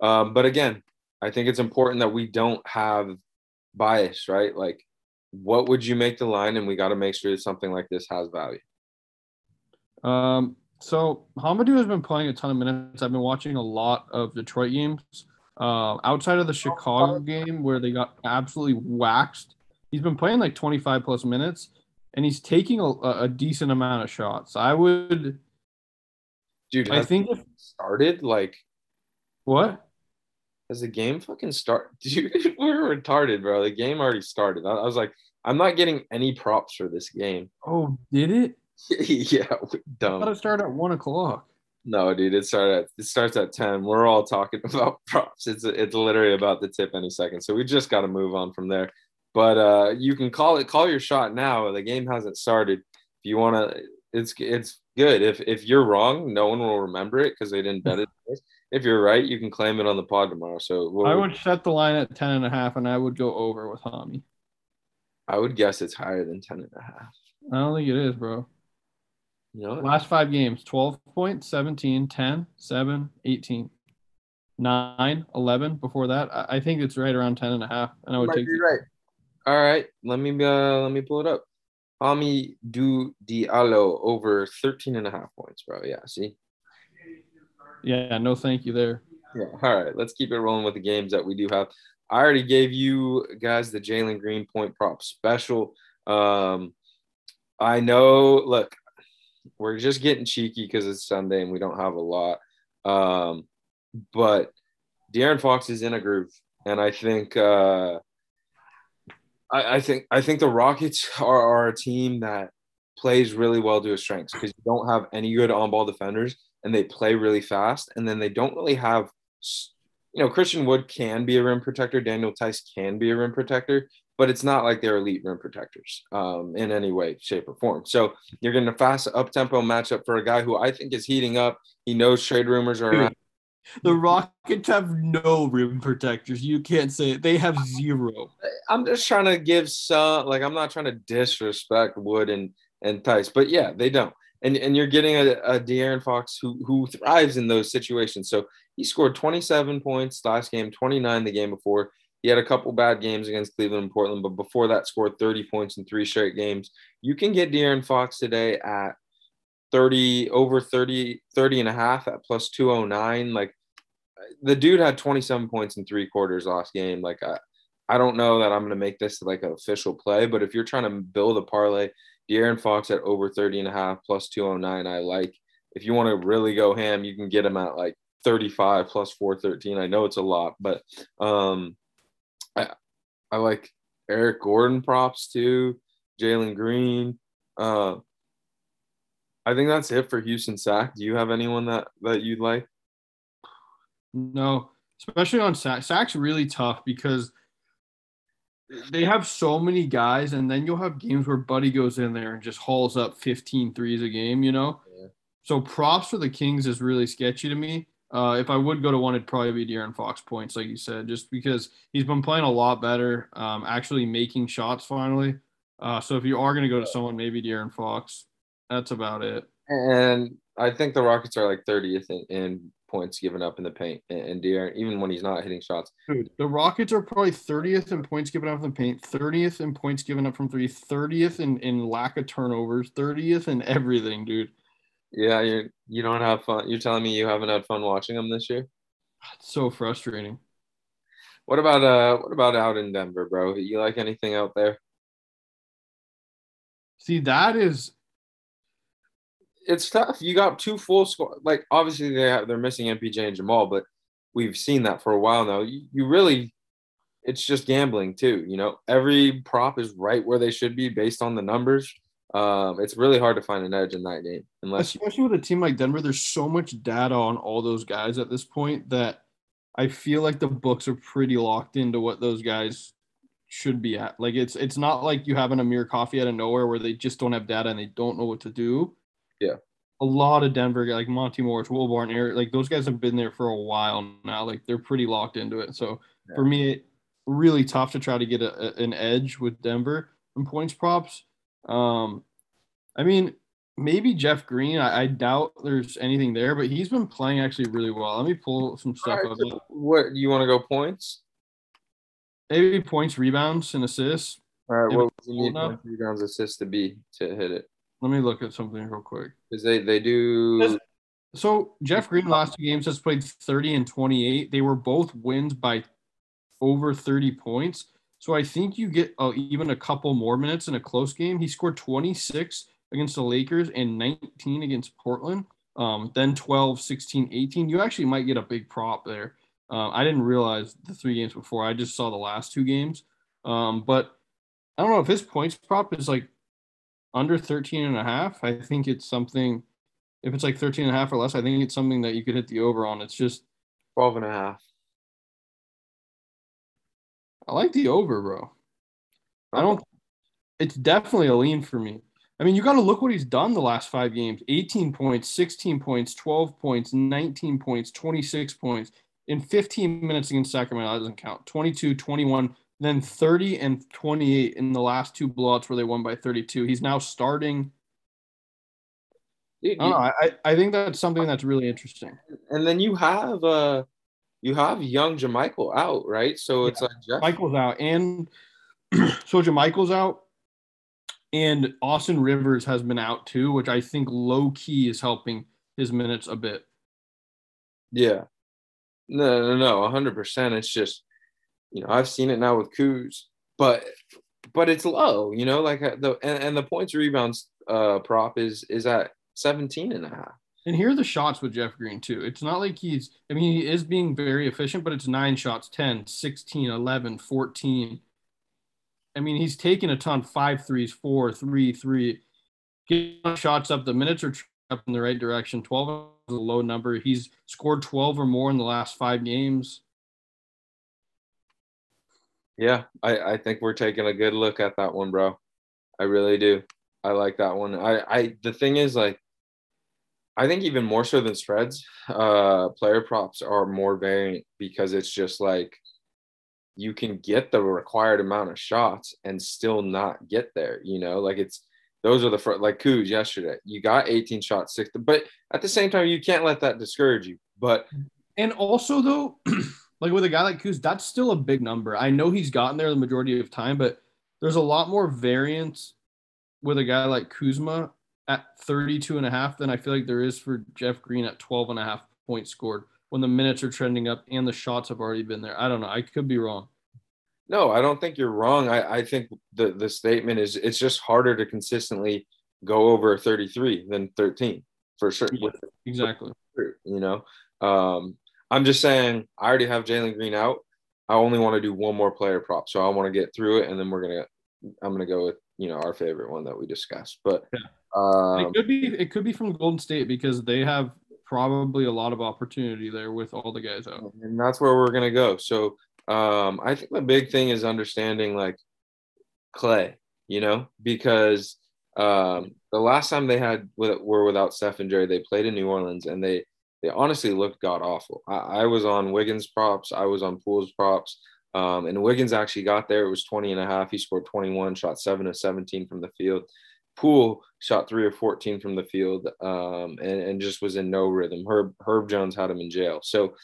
Um, but again, I think it's important that we don't have bias, right? Like, what would you make the line? And we got to make sure that something like this has value. Um, so Hamidou has been playing a ton of minutes. I've been watching a lot of Detroit games. Uh, outside of the Chicago game where they got absolutely waxed, he's been playing like 25 plus minutes, and he's taking a, a decent amount of shots. I would, Dude, I think, it if, started like what? has the game fucking start? *laughs* Dude, we're retarded, bro. The game already started. I, I was like, I'm not getting any props for this game. Oh, did it? *laughs* yeah, I thought dumb. it started at one o'clock. No, dude, it started. At, it starts at ten. We're all talking *laughs* about props. It's it's literally about the tip any second. So we just got to move on from there. But uh, you can call it. Call your shot now. The game hasn't started. If you want to, it's it's good. If if you're wrong, no one will remember it because they didn't bet it. If you're right, you can claim it on the pod tomorrow. So we'll, I would set the line at 10 and a half, and I would go over with Hami. I would guess it's higher than 10 and a half. I don't think it is, bro. You know, Last five games 12 points, 17, 10, 7, 18, 9, 11. Before that, I I think it's right around 10 and a half. And I would might take be right. All right, let me uh let me pull it up. Ami Du Diallo over 13 and a half points, bro. Yeah, see? Yeah, no thank you there. Yeah. All right, let's keep it rolling with the games that we do have. I already gave you guys the Jalen Green point prop special. Um, I know, look, we're just getting cheeky because it's Sunday and we don't have a lot. Um, but De'Aaron Fox is in a groove, and I think uh, I, I think I think the Rockets are, are a team that plays really well to his strengths because you don't have any good on-ball defenders, and they play really fast, and then they don't really have. You know, Christian Wood can be a rim protector. Daniel Theis can be a rim protector, but it's not like they're elite rim protectors um, in any way, shape, or form. So you're getting a fast up tempo matchup for a guy who I think is heating up. He knows trade rumors are around. The Rockets have no rim protectors. You can't say it. They have zero. I'm just trying to give some, like, I'm not trying to disrespect Wood and and Theis, but yeah, they don't. And and you're getting a, a De'Aaron Fox who who thrives in those situations. So he scored 27 points last game, 29 the game before. He had a couple bad games against Cleveland and Portland, but before that, scored 30 points in three straight games. You can get De'Aaron Fox today at 30 over 30, 30 and a half at plus 209. Like the dude had 27 points in three quarters last game. Like I, I don't know that I'm going to make this like an official play, but if you're trying to build a parlay, De'Aaron Fox at over 30 and a half plus 209, I like. If you want to really go ham, you can get him at like 35 plus 413. I know it's a lot, but um, I I like Eric Gordon props too, Jalen Green. Uh, I think that's it for Houston Sack. Do you have anyone that that you'd like? No, especially on sack. Sack's really tough because they have so many guys, and then you'll have games where Buddy goes in there and just hauls up 15 threes a game, you know? Yeah. So props for the Kings is really sketchy to me. Uh, if I would go to one, it'd probably be De'Aaron Fox points, like you said, just because he's been playing a lot better, um, actually making shots finally. Uh, so if you are going to go to someone, maybe De'Aaron Fox. That's about it. And I think the Rockets are like 30th in, in points given up in the paint, and, De'Aaron, even when he's not hitting shots. Dude, the Rockets are probably 30th in points given up from the paint, 30th in points given up from three, 30th in, in lack of turnovers, 30th in everything, dude. Yeah, you you don't have fun. You're telling me you haven't had fun watching them this year? It's so frustrating. What about uh what about out in Denver, bro? You like anything out there? See, that is It's tough. You got two full squad. Like obviously they have, they're missing MPJ and Jamal, but we've seen that for a while now. You, you really it's just gambling too, you know. Every prop is right where they should be based on the numbers. Um, it's really hard to find an edge in that game unless Especially with a team like Denver, there's so much data on all those guys at this point that I feel like the books are pretty locked into what those guys should be at. Like it's it's not like you have an Amir Coffey out of nowhere where they just don't have data and they don't know what to do. Yeah. A lot of Denver like Monte Morris, Will Barton, Eric, like those guys have been there for a while now. Like they're pretty locked into it. So Yeah. for me, really tough to try to get a, a- an edge with Denver in points props. Um, I mean, maybe Jeff Green. I, I doubt there's anything there, but he's been playing actually really well. Let me pull some stuff All up. right, so what you want to go points? Maybe points, rebounds, and assists. All right, what would you need points, rebounds, assists to be to hit it? Let me look at something real quick. Because they they do. So Jeff Green last two games has played 30 and 28. They were both wins by over 30 points. So I think you get uh, even a couple more minutes in a close game. He scored 26 against the Lakers and 19 against Portland. Um, then 12, 16, 18. You actually might get a big prop there. Uh, I didn't realize the three games before. I just saw the last two games. Um, but I don't know if his points prop is like under 13 and a half. I think it's something if it's like 13 and a half or less, I think it's something that you could hit the over on. It's just 12 and a half. I like the over, bro. I don't it's definitely a lean for me. I mean, you got to look what he's done the last 5 games. 18 points, 16 points, 12 points, 19 points, 26 points in 15 minutes against Sacramento. That doesn't count. 22, 21, then 30 and 28 in the last two blowouts where they won by 32. He's now starting. Dude, I know. I, I- think that's something that's really interesting. and then you have uh you have young JaMychal out, right? So it's like Jeff. Michael's out, and *clears throat* so Michael's out, and Austin Rivers has been out too, which I think low key is helping his minutes a bit. Yeah. No, no, no, hundred percent. It's just, you know, I've seen it now with Kuz, but but it's low, you know, like uh, the and, and the points rebounds uh prop is is at 17 and a half. And here are the shots with Jeff Green too. It's not like he's I mean he is being very efficient, but it's 9 shots, 10, 16, 11, 14. I mean, he's taken a ton, five threes, four, three, three. Getting shots up, the minutes are up in the right direction. 12 is a low number. He's scored 12 or more in the last five games. Yeah, I, I think we're taking a good look at that one, bro. I really do. I like that one. I, I the thing is like I think even more so than spreads, uh player props are more variant because it's just like you can get the required amount of shots and still not get there, you know? Like it's those are the fir- like Kuz yesterday. You got 18 shots, six, but at the same time, you can't let that discourage you. But And also, though, *clears throat* like with a guy like Kuz, that's still a big number. I know he's gotten there the majority of time, but there's a lot more variance with a guy like Kuzma at 32 and a half than I feel like there is for Jeff Green at 12 and a half points scored when the minutes are trending up and the shots have already been there. I don't know. I could be wrong. No, I don't think you're wrong. I, I think the, the statement is it's just harder to consistently go over 33 than 13 for sure. Yeah. Exactly. You know, um, I'm just saying I already have Jalen Green out. I only want to do one more player prop, so I want to get through it, and then we're gonna. I'm gonna go with you know our favorite one that we discussed, but um, it could be it could be from Golden State because they have probably a lot of opportunity there with all the guys out. and that's where we're gonna go. So um, I think the big thing is understanding like Klay, you know, because um, the last time they had were without Steph and Jerry, they played in New Orleans and they they honestly looked god awful. I, I was on Wiggins props, I was on Poole's props. Um, and Wiggins actually got there. It was 20 and a half. He scored 21, shot seven of 17 from the field. Poole shot three of 14 from the field um, and, and just was in no rhythm. Herb, Herb Jones had him in jail. So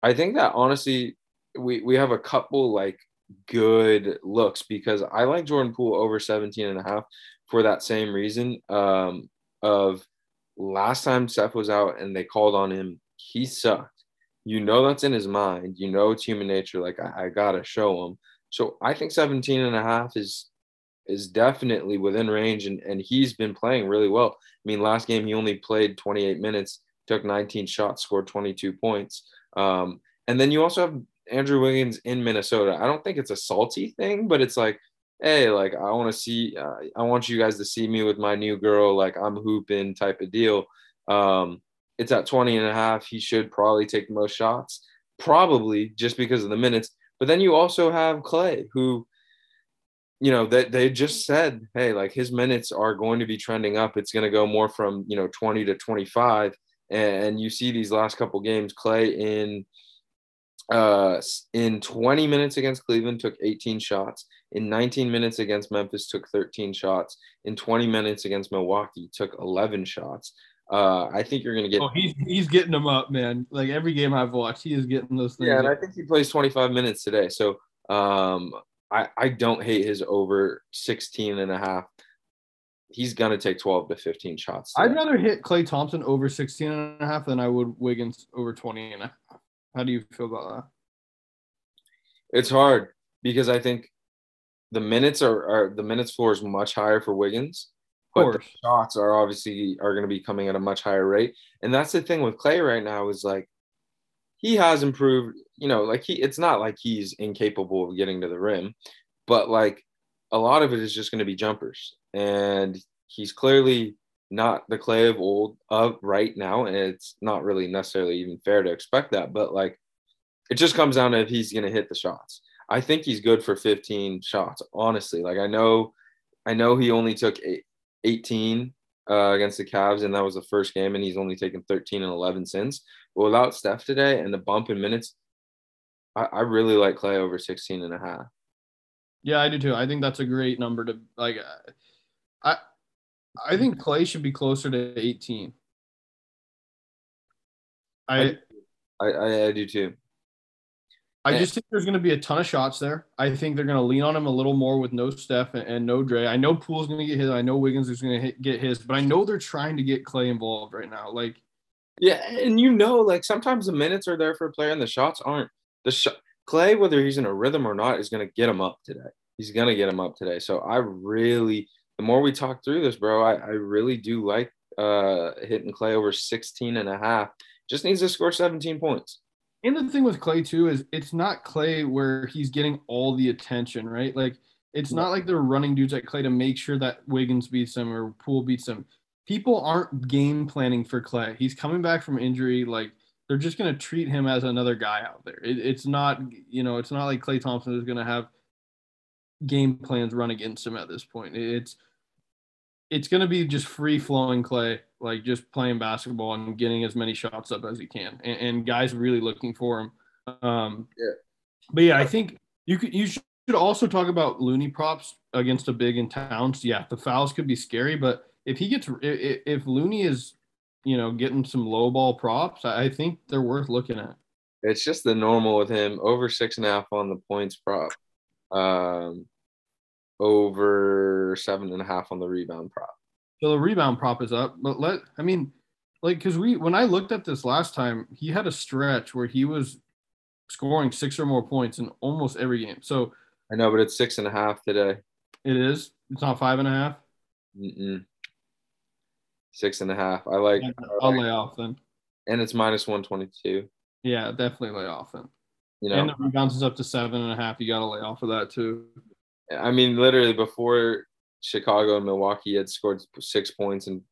I think that honestly, we, we have a couple like good looks because I like Jordan Poole over 17 and a half for that same reason um, of last time Steph was out and they called on him, he sucked. You know that's in his mind. You know it's human nature. Like I, I gotta show him. So I think 17 and a half is is definitely within range and, and he's been playing really well. I mean, last game he only played 28 minutes, took 19 shots, scored 22 points. Um, and then you also have Andrew Wiggins in Minnesota. I don't think it's a salty thing, but it's like hey, like I want to see, uh, I want you guys to see me with my new girl, like I'm hooping type of deal. Um, it's at 20 and a half. He should probably take the most shots, probably just because of the minutes. But then you also have Klay who, you know, that they, they just said, hey, like his minutes are going to be trending up. It's going to go more from, you know, 20 to 25. And you see these last couple games, Klay in uh in 20 minutes against Cleveland took 18 shots. In 19 minutes against Memphis took 13 shots. In 20 minutes against Milwaukee took 11 shots. Uh, I think you're going to get. Oh, he's he's getting them up, man. Like every game I've watched, he is getting those things. Yeah, and up. I think he plays 25 minutes today. So um, I I don't hate his over 16 and a half. He's going to take 12 to 15 shots. I'd rather hit Klay Thompson over 16 and a half than I would Wiggins over 20 and a half. How do you feel about that? It's hard because I think the minutes are, are the minutes floor is much higher for Wiggins, but the shots are obviously are going to be coming at a much higher rate. And that's the thing with Klay right now is like he has improved, you know, like he it's not like he's incapable of getting to the rim, but like a lot of it is just going to be jumpers. And he's clearly not the Klay of old of right now. And it's not really necessarily even fair to expect that, but like it just comes down to if he's going to hit the shots. I think he's good for 15 shots, honestly. Like I know, I know he only took eight, 18 uh, against the Cavs, and that was the first game, and he's only taken 13 and 11 since. But without Steph today and the bump in minutes, I, I really like Klay over 16 and a half. Yeah, I do too. I think that's a great number to like. I I think Klay should be closer to 18. I I, I, I do too. I just think there's going to be a ton of shots there. I think they're going to lean on him a little more with no Steph and, and no Dre. I know Poole's going to get his. I know Wiggins is going to hit, get his, but I know they're trying to get Klay involved right now. Like, Yeah, and you know, like sometimes the minutes are there for a player, and the shots aren't. The shot Klay, whether he's in a rhythm or not, is going to get him up today. He's going to get him up today. So I really, the more we talk through this, bro, I, I really do like uh hitting Klay over 16 and a half. Just needs to score 17 points. And the thing with Klay too is it's not Klay where he's getting all the attention, right? Like, it's not like they're running dudes at Klay to make sure that Wiggins beats him or Poole beats him. People aren't game planning for Klay. He's coming back from injury. Like, they're just going to treat him as another guy out there. It, it's not, you know, it's not like Klay Thompson is going to have game plans run against him at this point. It's it's going to be just free flowing Klay, like just playing basketball and getting as many shots up as he can, and, and guys really looking for him. Um, Yeah. But yeah, I think you could you should also talk about Looney props against a big in Towns. Yeah, the fouls could be scary, but if he gets if, if Looney is you know getting some low ball props, I I think they're worth looking at. It's just the normal with him. Over six and a half on the points prop. Um, over seven and a half on the rebound prop. So the rebound prop is up, but let I mean, like, because we when I looked at this last time, he had a stretch where he was scoring six or more points in almost every game. So I know, but it's six and a half today. it is. It's not five and a half. Mm-mm. Six and a half. I like, I'll lay off then. and it's minus 122. Yeah, definitely lay off then. You And know, the rebounds is up to seven and a half. You got to lay off of that too. I mean, literally before Chicago and Milwaukee had scored six points in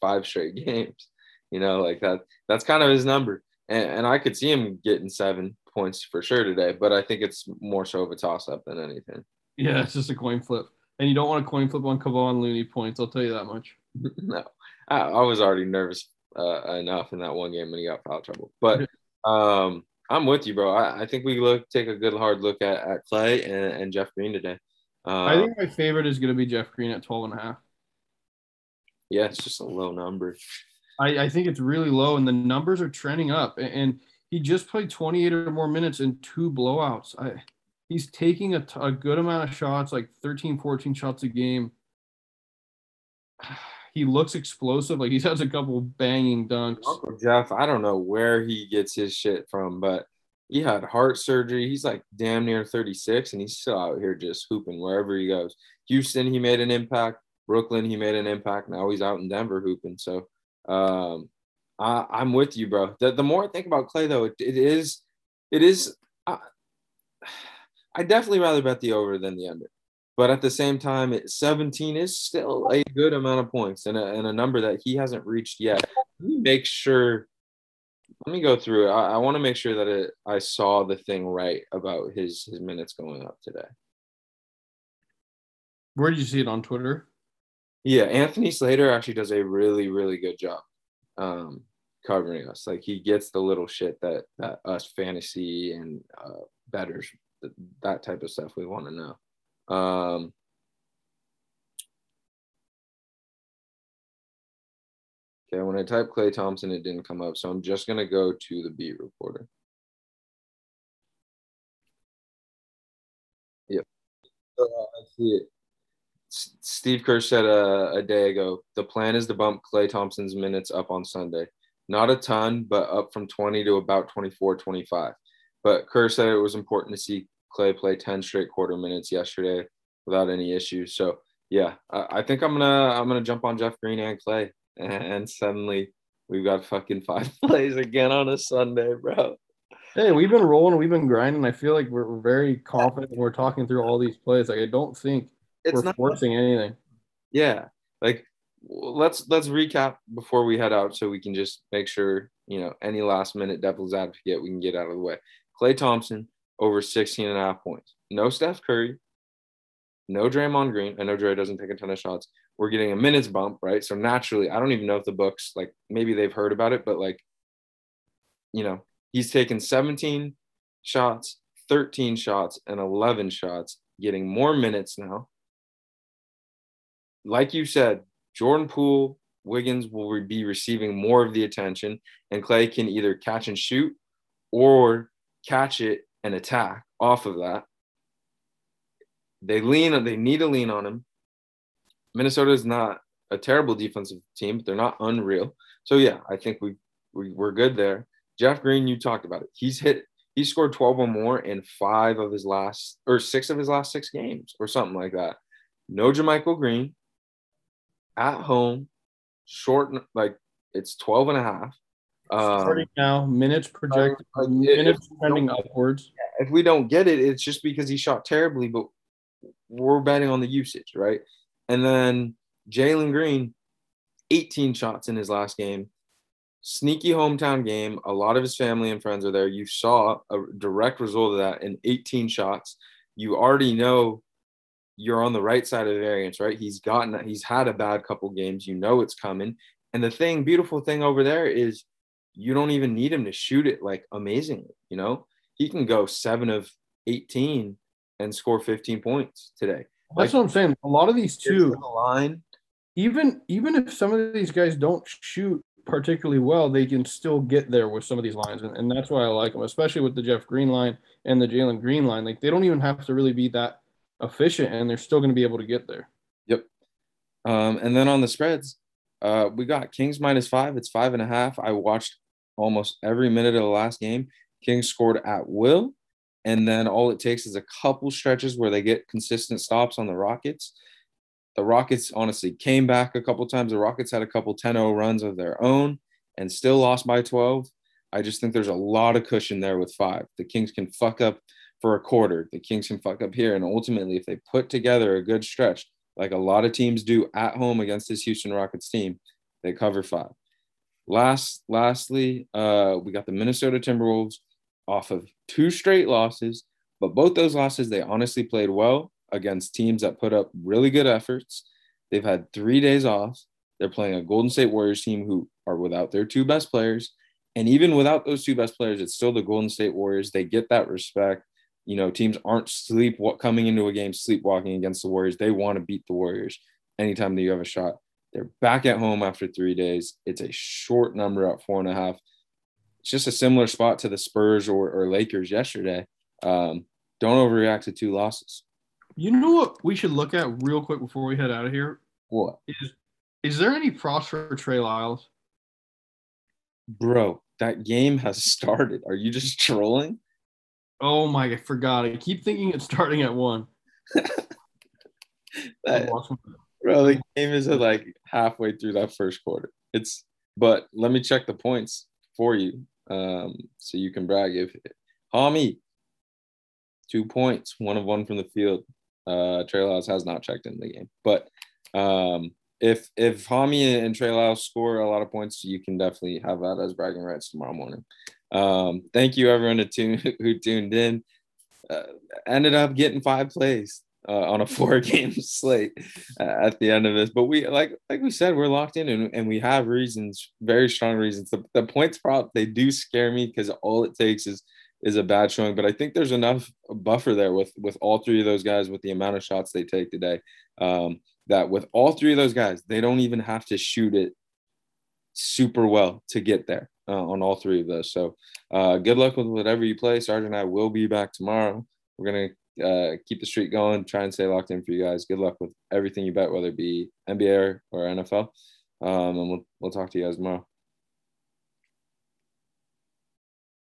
five straight *laughs* games. You know, like that. That's kind of his number, and, and I could see him getting seven points for sure today. But I think it's more so of a toss up than anything. Yeah, it's just a coin flip, and you don't want a coin flip on Kevon Looney points. I'll tell you that much. *laughs* no, I, I was already nervous uh, enough in that one game when he got foul trouble. But um, I'm with you, bro. I, I think we look take a good hard look at, at Klay and, and Jeff Green today. Uh, I think my favorite is going to be Jeff Green at 12 and a half. yeah, it's just a low number. I, I think it's really low, and the numbers are trending up. And, and he just played 28 or more minutes in two blowouts. I, he's taking a, t- a good amount of shots, like 13, 14 shots a game. *sighs* He looks explosive. Like he has a couple banging dunks. Uncle Jeff, I don't know where he gets his shit from, but he had heart surgery. He's like damn near 36, and he's still out here just hooping wherever he goes. Houston, he made an impact. Brooklyn, he made an impact. Now he's out in Denver hooping. So um, I, I'm with you, bro. The, the more I think about Klay, though, it, it is, it is. *sighs* I definitely rather bet the over than the under, but at the same time, 17 is still a good amount of points and a, and a number that he hasn't reached yet. Let me make sure. Let me go through it. I, I want to make sure that it, I saw the thing right about his his minutes going up today. Where did you see it on Twitter? Yeah, Anthony Slater actually does a really really good job um, covering us. Like he gets the little shit that that us fantasy and uh, betters that type of stuff we want to know. Um, okay, when I type Klay Thompson, it didn't come up. So I'm just going to go to the beat reporter. Yep. Uh, I see it. Steve Kerr said uh, a day ago the plan is to bump Klay Thompson's minutes up on Sunday. Not a ton, but up from 20 to about 24, 25. But Kerr said it was important to see Klay play 10 straight quarter minutes yesterday without any issues. So yeah, I, I think I'm gonna I'm gonna jump on Jeff Green and Klay, *laughs* and suddenly we've got fucking five *laughs* plays again on a Sunday, bro. Hey, we've been rolling, we've been grinding. I feel like we're, we're very confident. We're talking through all these plays. Like I don't think It's we're not forcing anything. yeah like let's let's recap before we head out so we can just make sure you know any last minute devil's advocate we can get out of the way Klay thompson over 16 and a half points. No steph curry no draymond green. I know dre doesn't take a ton of shots. We're getting a minutes bump right? So naturally i don't even know if the books like maybe they've heard about it but like you know he's taken 17 shots 13 shots and 11 shots getting more minutes now. Like you said, Jordan Poole, Wiggins will be receiving more of the attention, and Klay can either catch and shoot or catch it and attack off of that. They lean, they need to lean on him. Minnesota is not a terrible defensive team, but they're not unreal. So yeah, I think we, we we're good there. Jeff Green, you talked about it. He's hit, he scored 12 or more in five of his last or six of his last six games or something like that. No JaMychal Green at home, short like it's 12 and a half. Um, Starting now, minutes projected, uh, minutes if- trending upwards. if we don't get it, it's just because he shot terribly, but we're betting on the usage, right? And then Jalen Green, 18 shots in his last game. Sneaky hometown game. A lot of his family and friends are there. You saw a direct result of that in 18 shots. You already know you're on the right side of the variance, right? He's gotten, he's had a bad couple games. You know it's coming. And the thing, beautiful thing over there is you don't even need him to shoot it like amazingly, you know? He can go seven of 18 and score 15 points today. That's Like- what I'm saying. A lot of these too, the line. even even if some of these guys don't shoot particularly well, they can still get there with some of these lines, and, and that's why I like them, especially with the Jeff Green line and the Jalen Green line. Like they don't even have to really be that efficient, and they're still going to be able to get there. Yep. Um, and then on the spreads, uh, we got Kings minus five. It's five and a half. I watched almost every minute of the last game. Kings scored at will. And then all it takes is a couple stretches where they get consistent stops on the Rockets. The Rockets honestly came back a couple times. The Rockets had a couple 10 0 runs of their own and still lost by 12. I just think there's a lot of cushion there with five. The Kings can fuck up for a quarter. The Kings can fuck up here. And ultimately, if they put together a good stretch, like a lot of teams do at home against this Houston Rockets team, they cover five. Last, lastly, uh, we got the Minnesota Timberwolves off of two straight losses, but both those losses they honestly played well against teams that put up really good efforts. They've had three days off. They're playing a Golden State Warriors team who are without their two best players. And even without those two best players, it's still the Golden State Warriors. They get that respect. You know, teams aren't sleep coming into a game sleepwalking against the Warriors. They want to beat the Warriors anytime that you have a shot. They're back at home after three days. It's a short number at four and a half. It's just a similar spot to the Spurs or, or Lakers yesterday. Um, don't overreact to two losses. You know what we should look at real quick before we head out of here What? is is there any props for Trey Lyles? Bro, that game has started. Are you just trolling? Oh my! I forgot. I keep thinking it's starting at one. *laughs* That- Bro, the game is at like halfway through that first quarter. It's but let me check the points for you. Um, so you can brag if Hami, two points, one of one from the field. Uh, Trey Lyles has not checked in the game, but um, if if Hami and Trey Lyles score a lot of points, you can definitely have that as bragging rights tomorrow morning. Um, thank you everyone to tune, *laughs* who tuned in. Uh, ended up getting five plays uh, on a *laughs* four game slate uh, at the end of this. But we like like we said, we're locked in and, and we have reasons, very strong reasons. The, the points prop they do scare me because all it takes is is a bad showing. But I think there's enough buffer there with with all three of those guys with the amount of shots they take today. Um, that with all three of those guys, they don't even have to shoot it super well to get there uh, on all three of those. So uh, good luck with whatever you play. Sergeant I will be back tomorrow. We're gonna uh, keep the streak going, try and stay locked in for you guys. Good luck with everything you bet, whether it be NBA or, NFL. Um, and we'll, we'll talk to you guys tomorrow.